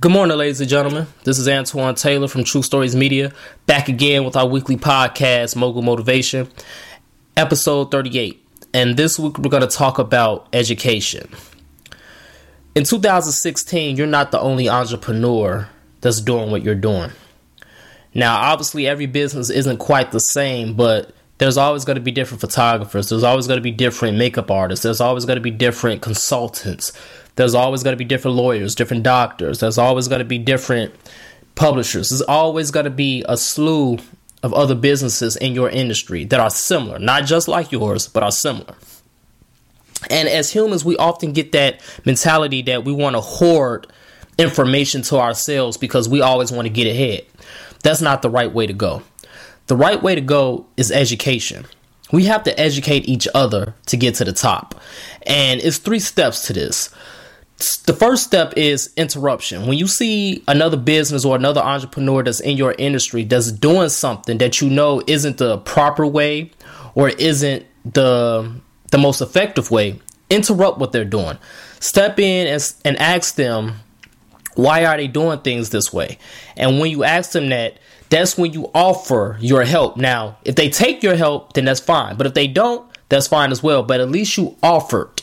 Good morning, ladies and gentlemen. This is Antoine Taylor from True Stories Media, back again with our weekly podcast, Mogul Motivation, episode 38. And this week we're going to talk about education. In 2016, you're not the only entrepreneur that's doing what you're doing. Now, obviously, every business isn't quite the same, but there's always going to be different photographers. There's always going to be different makeup artists. There's always going to be different consultants. There's always going to be different lawyers, different doctors. There's always going to be different publishers. There's always going to be a slew of other businesses in your industry that are similar, not just like yours, but are similar. And as humans, we often get that mentality that we want to hoard information to ourselves because we always want to get ahead. That's not the right way to go. The right way to go is education. We have to educate each other to get to the top. And it's three steps to this the first step is interruption. When you see another business or another entrepreneur that's in your industry that's doing something that you know isn't the proper way or isn't the the most effective way, interrupt what they're doing. Step in and, and ask them why are they doing things this way? And when you ask them that, that's when you offer your help. Now, if they take your help, then that's fine. But if they don't, that's fine as well. But at least you offered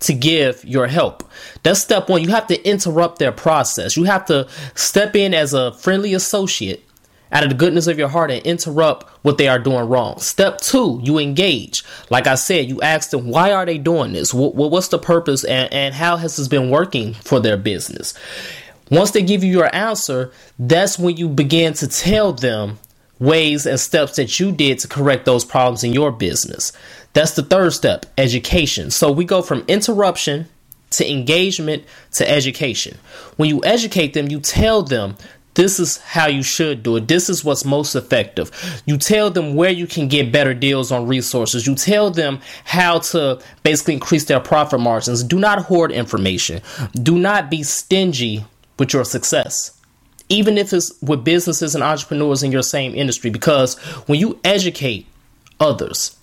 to give your help. That's step one. You have to interrupt their process. You have to step in as a friendly associate out of the goodness of your heart and interrupt what they are doing wrong. Step two, you engage. Like I said, you ask them, why are they doing this? What, what's the purpose and, and how has this been working for their business? Once they give you your answer, that's when you begin to tell them ways and steps that you did to correct those problems in your business. That's the third step, education. So we go from interruption to engagement to education. When you educate them, you tell them this is how you should do it. This is what's most effective. You tell them where you can get better deals on resources. You tell them how to basically increase their profit margins. Do not hoard information. Do not be stingy with your success even if it's with businesses and entrepreneurs in your same industry, because when you educate others,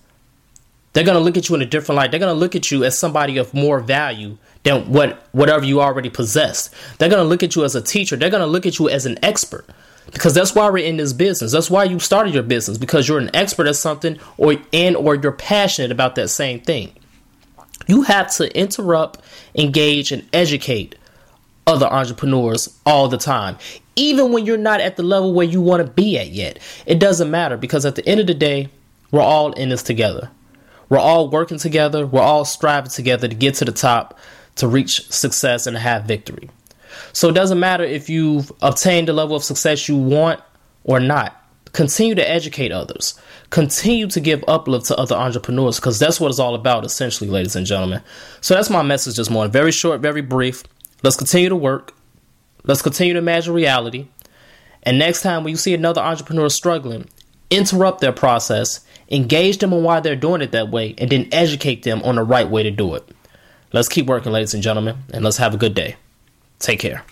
they're going to look at you in a different light. They're going to look at you as somebody of more value than what whatever you already possessed. They're going to look at you as a teacher. They're going to look at you as an expert. Because that's why we're in this business. That's why you started your business because you're an expert at something or and or you're passionate about that same thing. You have to interrupt, engage and educate other entrepreneurs all the time, even when you're not at the level where you want to be at yet. It doesn't matter because at the end of the day, we're all in this together. We're all working together, we're all striving together to get to the top, to reach success and have victory. So it doesn't matter if you've obtained the level of success you want or not. Continue to educate others. Continue to give uplift to other entrepreneurs because that's what it's all about, essentially, ladies and gentlemen. So that's my message this morning. Very short, very brief. Let's continue to work. Let's continue to imagine reality. And next time when you see another entrepreneur struggling, interrupt their process, engage them on why they're doing it that way, and then educate them on the right way to do it. Let's keep working, ladies and gentlemen, and let's have a good day. Take care.